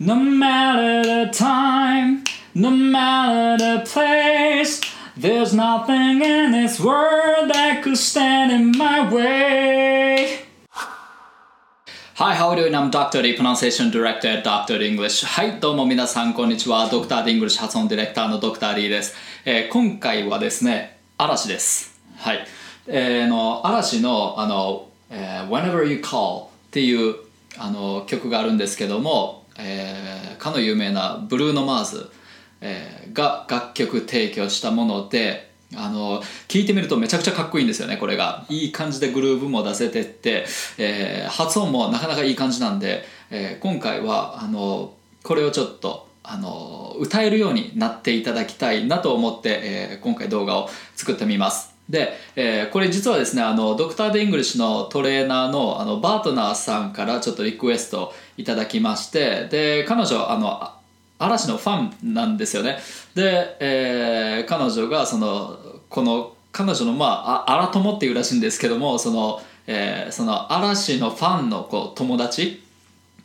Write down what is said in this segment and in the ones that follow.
No matter the time, no matter the place, there's nothing in this world that could stand in my way. Hi, how are you I'm Dr. D, Pronunciation Director at Dr. English. はい、どうも皆さん、こんにちは。Dr. English 発音ディレクターの Dr. D です。えー今回はですね、嵐です。はい。えーの嵐の、あの、えー Whenever You Call っていうあの曲があるんですけども、えーかの有名なブルーノ・マーズ、えーが楽曲提供したもので、あの聞いてみるとめちゃくちゃかっこいいんですよねこれが。いい感じでグルーヴも出せてって、えー発音もなかなかいい感じなんで、え今回はあのこれをちょっとあの歌えるようになっていただきたいなと思って、え今回動画を作ってみます。で、えーこれ実はですねあの Dr. D English のトレーナーのあのバートナーさんからちょっとリクエストいただきましてで彼女あの嵐のファンなんですよね。で、えー彼女がそのこの彼女のまああ荒友っていうらしいんですけどもその,、えーその嵐のファンのこう友達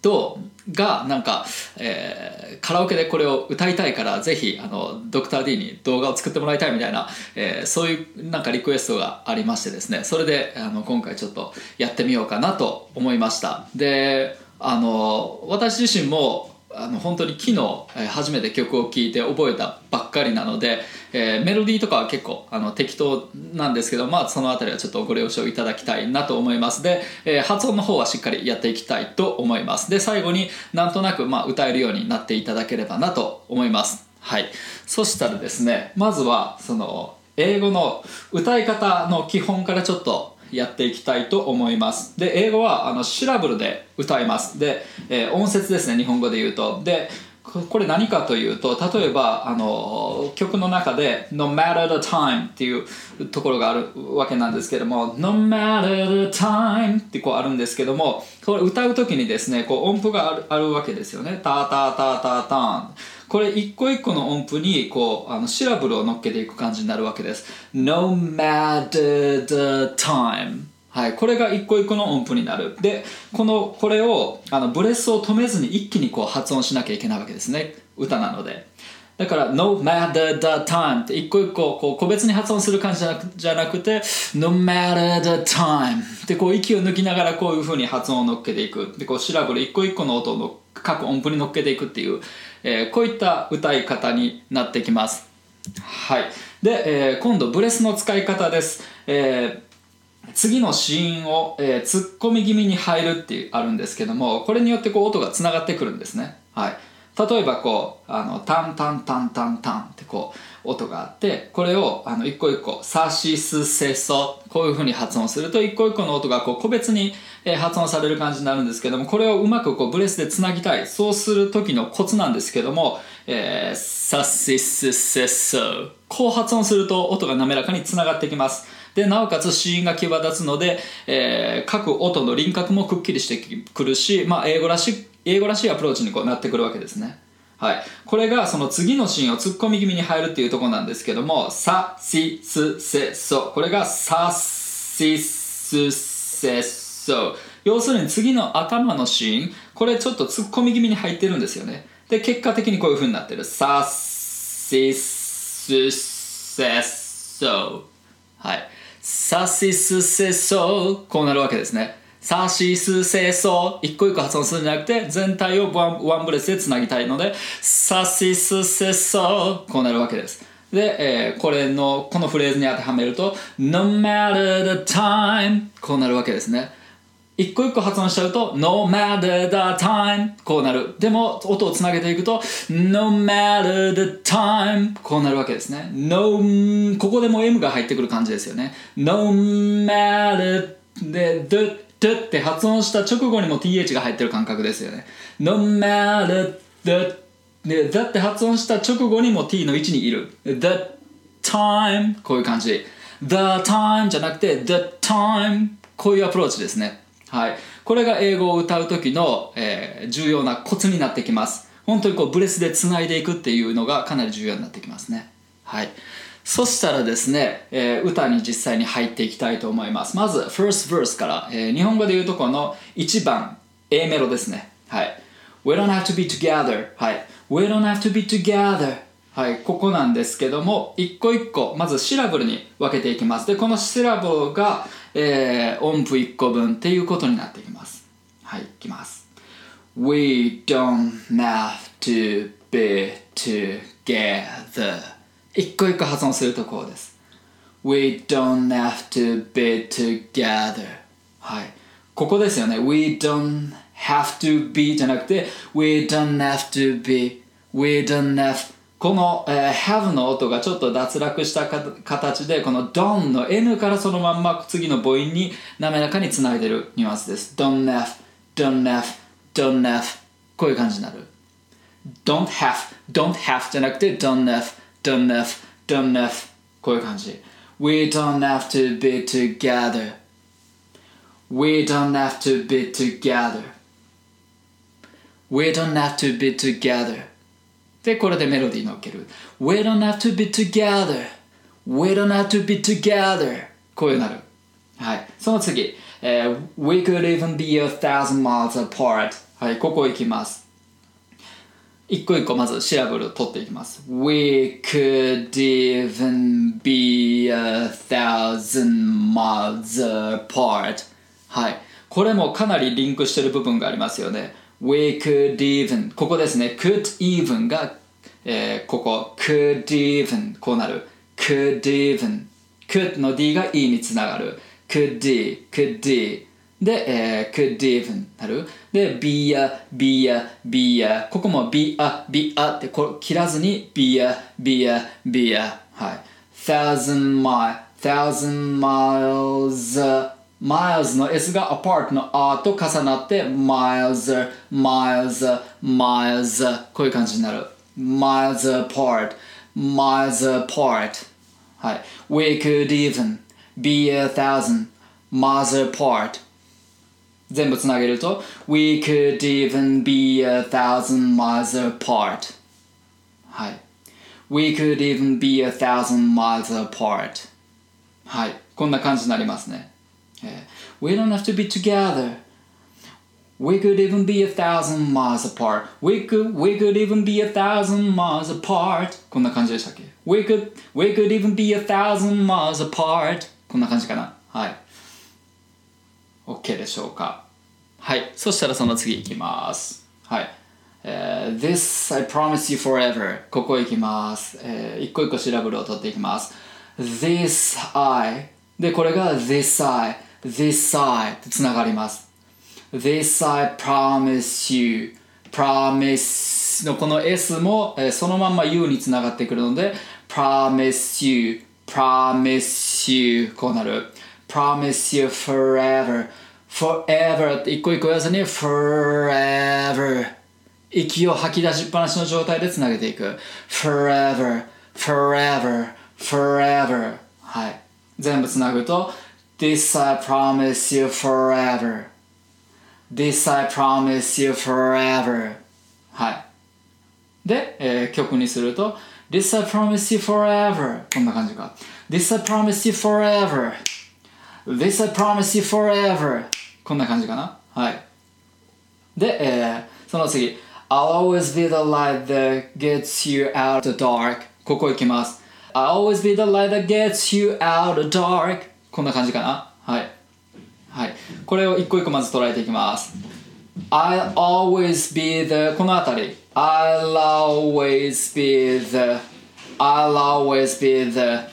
とがなんか、えーカラオケでこれを歌いたいからぜひあのドクター d に動画を作ってもらいたいみたいな、えーそういうなんかリクエストがありましてですね。それであの今回ちょっとやってみようかなと思いました。であの私自身もあの本当に昨日、初めて曲を聴いて覚えたばっかりなので、えーメロディーとかは結構あの適当なんですけど、まあ、そのあたりはちょっとご了承いただきたいなと思います。で、えー発音の方はしっかりやっていきたいと思います。で最後になんとなく、まあ、歌えるようになっていただければなと思います。はい。そしたらですねまずはその英語の歌い方の基本からちょっとやっていきたいと思います。で英語はあのシラブルで歌います。で、えー音節ですね日本語で言うと。でこれ何かというと例えばあの曲の中で「No matter the time」っていうところがあるわけなんですけども「No matter the time」ってこうあるんですけどもこれ歌う時にですねこう音符があるあるわけですよね「タタタタタン」これ一個一個の音符にこうあのシラブルを乗っけていく感じになるわけです。No matter the time はい、これが一個一個の音符になる。で、この、これを、あの、ブレスを止めずに一気にこう発音しなきゃいけないわけですね。歌なので。だから、no matter the time って一個一個こう個別に発音する感じじゃなくじゃなくて、no matter the time ってこう息を抜きながらこういう風に発音を乗っけていく。で、こうシラブル一個一個の音の各音符に乗っけていくっていう、えーこういった歌い方になってきます。はい。で、えー今度ブレスの使い方です。えー次の子音を、えー突っ込み気味に入るっていうあるんですけどもこれによってこう音がつながってくるんですね、はい、例えばこうあのタンタンタンタンタンってこう音があってこれをあの一個一個サシスセソこういうふうに発音すると一個一個の音がこう個別に、発音される感じになるんですけどもこれをうまくこうブレスでつなぎたい。そうする時のコツなんですけども、えーサシスセソこう発音すると音が滑らかにつながってきます。でなおかつ子音が際立つので、えー各音の輪郭もくっきりしてくるし、まあ、英語らしい英語らしいアプローチにこうなってくるわけですね。はい、これがその次のシーンを突っ込み気味に入るっていうとこなんですけども「サシスセソ」これが「サシスセソ」要するに次の頭のシーンこれちょっと突っ込み気味に入ってるんですよね。で結果的にこういう風になってる「サシスセソ」はい。サシスセソこうなるわけですね。サシスセソ一個一個発音するんじゃなくて全体をワンワンブレスでつなぎたいのでサシスセソこうなるわけです。で、えーこれのこのフレーズに当てはめると No matter the time こうなるわけですね。一個一個発音しちゃうと No matter the time こうなるでも音をつなげていくと No matter the time こうなるわけですね No ここでも M が入ってくる感じですよね No matter で the, the って発音した直後にも TH が入ってる感覚ですよね。No matter the で the って発音した直後にも T の位置にいる。The time こういう感じ。The time じゃなくて The time こういうアプローチですね。はい、これが英語を歌う時の、えー重要なコツになってきます。本当にこうブレスでつないでいくっていうのがかなり重要になってきますね。はい。そしたらですね、えー歌に実際に入っていきたいと思います。まず first verse から、えー日本語で言うとこの1番 A メロですね。はい。We don't have to be together はい。We don't have to be together はい。ここなんですけども一個一個まずシラブルに分けていきます。でこのシラブルが、えー、音符1個分っていうことになっていきます。はい。いきます。We don't have to be together 一個一個発音するところです We don't have to be together はいここですよね We don't have to be じゃなくて We don't have to be We don't have この、えー、have の音がちょっと脱落した形でこの don の N からそのまんま次の母音に滑らかにつないでるニュアンスです don't have don't have don't have こういう感じになる don't have don't have じゃなくて don't have don't have don't have こういう感じ we don't have to be together we don't have to be together we don't have to be together で、これでメロディー乗っける。We don't have to be together. We don't have to be together. こういうなる。はい。その次。えー、We could even be a thousand miles apart. はい、ここ行きます。 一個一個まずシラブルを取っていきます。We could even be a thousand miles apart. はい。これもかなりリンクしてる部分がありますよね。We could even ここですね could even が、えー、ここ could even こうなる could even could の D が E につながる could D could D で、えー、could even なるで be a be a be a ここも be a be a ってこ切らずに be a be a be a はい thousand mile thousand miles miles の S が apart の A と重なって miles, miles, miles こういう感じになる miles apart, miles apart はい We could even be a thousand miles apart 全部つなげると We could even be a thousand miles apart はい We could even be a thousand miles apart はいこんな感じになりますね Yeah. We don't have to be together. We could even be a thousand miles apart. We could, we could even be a thousand miles apart. こんな感じでしたっけ we could, we could even be a thousand miles apart. こんな感じかなはい。 OK でしょうかはい。そしたらその次いきます。はい。Uh, this I promise you forever ここ行きます、uh, 一個一個調べるを取っていきます This I でこれが This I this I とつながります this I promise you promise のこの S も、えー、そのまんま U につながってくるので promise you promise you こうなる promise you forever forever って一個一個言わずに forever 息を吐き出しっぱなしの状態でつなげていく forever forever forever はい全部つなぐと This I promise you forever. This I promise you forever. はい。で、えー、曲にすると This I promise you forever. こんな感じか。This I promise you forever. This I promise you forever. こんな感じかな。はい。で、えー、その次。I'll always be the light that gets you out of the dark. ここ行きます。I'll always be the light that gets you out of the dark. こんな感じかなはいはいこれを一個一個まず捉えていきます I'll always be the このあたり I'll always be the I'll always be the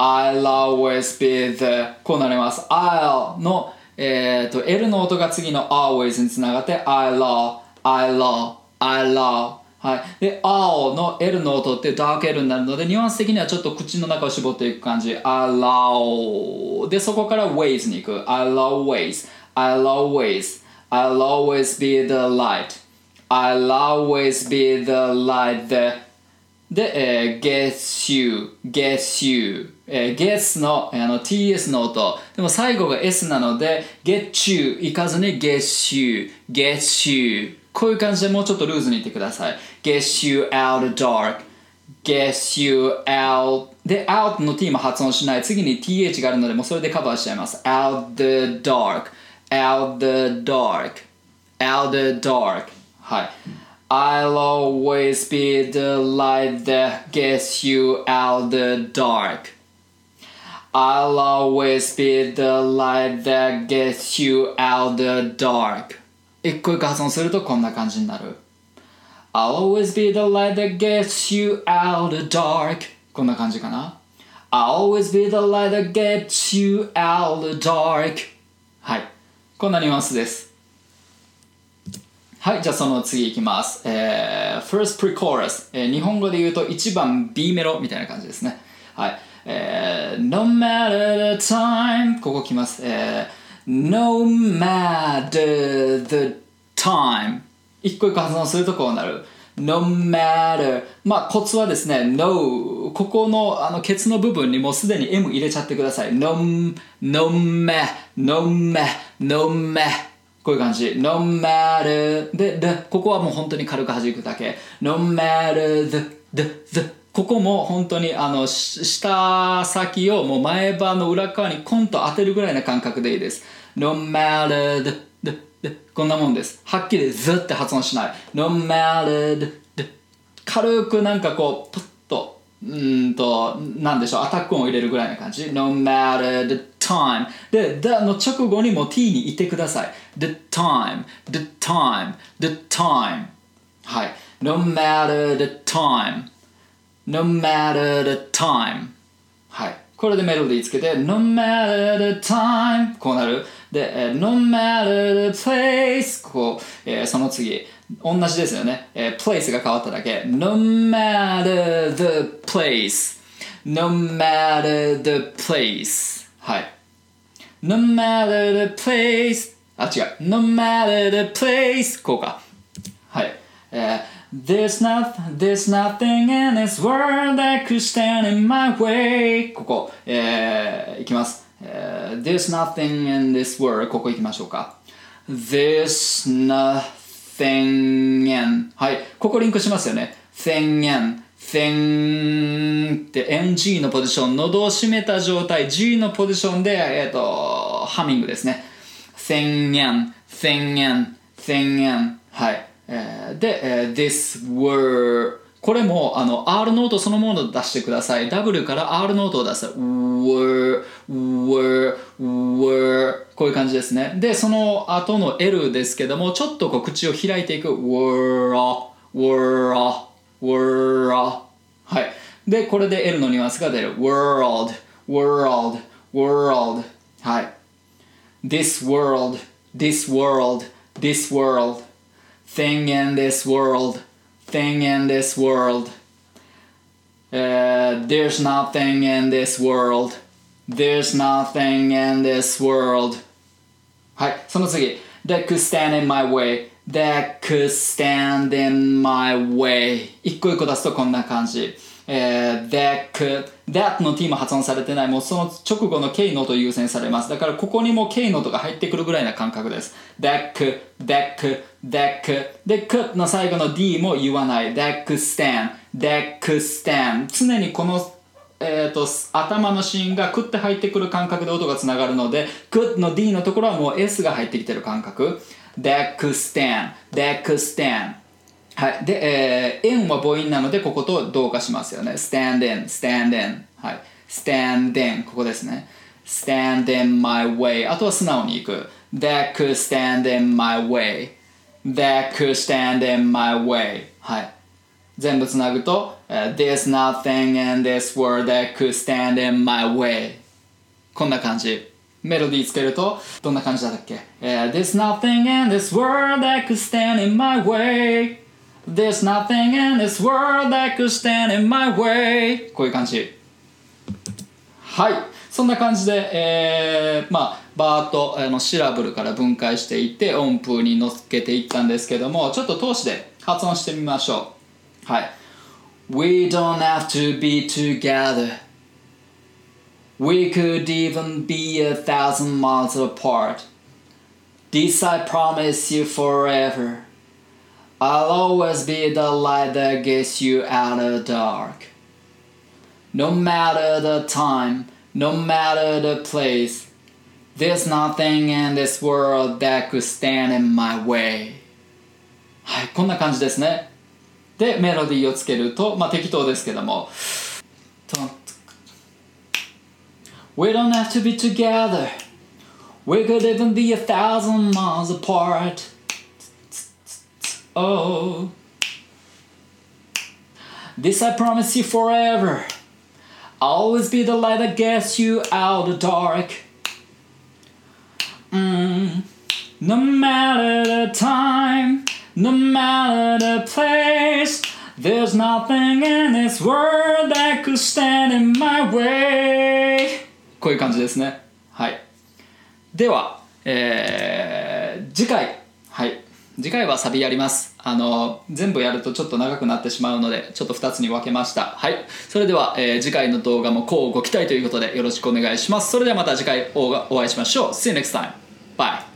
I'll always be the こうなります I'll のえっ、ー、と L の音が次の always につながって I'll I'll I'll はい。で、青の L の音ってダーク L になるので、ニュアンス的にはちょっと口の中を絞っていく感じ。allow で、そこから ways に行く。allow ways, allow ways, I'll always be the light, I'll always be the light the で、えー、gets you, gets you, えー、gets のあの ts の音。でも最後が s なので、get you 行かずに get you, get you こういう感じでもうちょっとルーズに言ってください。get you out of dark. get you out. で、out の t も発音しない。次に th があるので、もうそれでカバーしちゃいます。out the dark. out the dark. out the dark. はい I'll always be the light that gets you out the dark I'll always be the light that gets you out the dark 一個一個発音するとこんな感じになる I'll always be the light that gets you out the dark こんな感じかな I'll always be the light that gets you out the dark はいこんなニュアンスですはいじゃあその次いきますえー、first pre-chorus、えー、日本語で言うと1番 B メロみたいな感じですねはいえー、no matter the time ここ来ますえー、no matter the time 一個一個発音するとこうなる no matter まあコツはですね no ここのあのケツの部分にもうすでに M 入れちゃってください no no me no me no me こういう感じ no matter ででここはもう本当に軽く弾くだけ no matter the the the ここも本当にあの下先をもう前歯の裏側にコンと当てるぐらいな感覚でいいです。No matter the でこんなもんです。はっきりずって発音しない。No matter the 軽くなんかこうプッとうんとなんでしょう。アタック音を入れるぐらいな感じ。No matter the time で the の直後にも t にいてください。The time the time the time はい。No matter the time No matter the time はいこれでメロディーつけて No matter the time こうなるで、No matter the place ここ、えー、その次同じですよね、えー、place が変わっただけ No matter the place No matter the place はい No matter the place あ違う No matter the place こうかはい、えー There's, not, there's nothing in this world that could stand in my way ここ、えー、いきます Uh, there's nothing in this world ここ行きましょうか There's nothing in はいここリンクしますよね thing in thing って NG のポジション喉を閉めた状態 G のポジションで、えー、とハミングですね thing in thing in thing in、で、this word これもあの R ノートそのものを出してください。W から R ノートを出す were were were こういう感じですね。でその後の L ですけどもちょっとこう口を開いていく。were were were はい。でこれで L のニュアンスが出る。world world world はい。this world this world this world thing in this world thing in this world. Uh, there's nothing in this world. There's nothing in this world. はい、その次。That could stand in my way. That could stand in my way. 一個一個出すとこんな感じ。 えー、that that の t も発音されてないもうその直後の k の音優先されます。だからここにも k の音が入ってくるぐらいな感覚です。that that that で could の最後の d も言わない。that stand that stand. 常にこのえーと、頭の芯がクッて入ってくる感覚で音がつながるのでクッの D のところはもう S が入ってきてる感覚。that stand that stand. はい。で、えー、円は母音なので、ここと同化しますよね。stand in, stand in. はい。stand in. ここですね。stand in my way. あとは素直にいく。that could stand in my way. that could stand in my way. はい。全部つなぐと、uh, there's nothing in this world that could stand in my way. こんな感じ。メロディーつけると、どんな感じだったっけ、uh, ?There's nothing in this world that could stand in my way. There's nothing in this world that could stand in my way こういう感じはいそんな感じで、えー、まあバーッとあのシラブルから分解していって音符に乗っけていったんですけどもちょっと通しで発音してみましょうはい We don't have to be together We could even be a thousand miles apart This I promise you forever I'll always be the light that gets you out of the dark. No matter the time, no matter the place, there's nothing in this world that could stand in my way. はいこんな感じですねでメロディーをつけるとまあ適当ですけども We don't have to be together We could even be a thousand miles apart Oh This I promise you forever I'll always be the light that gets you out of the dark Mm. No matter the time, no matter the place, there's nothing in this world that could stand in my way. こういう感じですね。はい。では、えー、次回、はい。 次回はサビやります。あの、全部やるとちょっと長くなってしまうので、ちょっと2つに分けました。はい。それでは、えー次回の動画もこうご期待ということでよろしくお願いします。それではまた次回お会いしましょう。See you next time. Bye.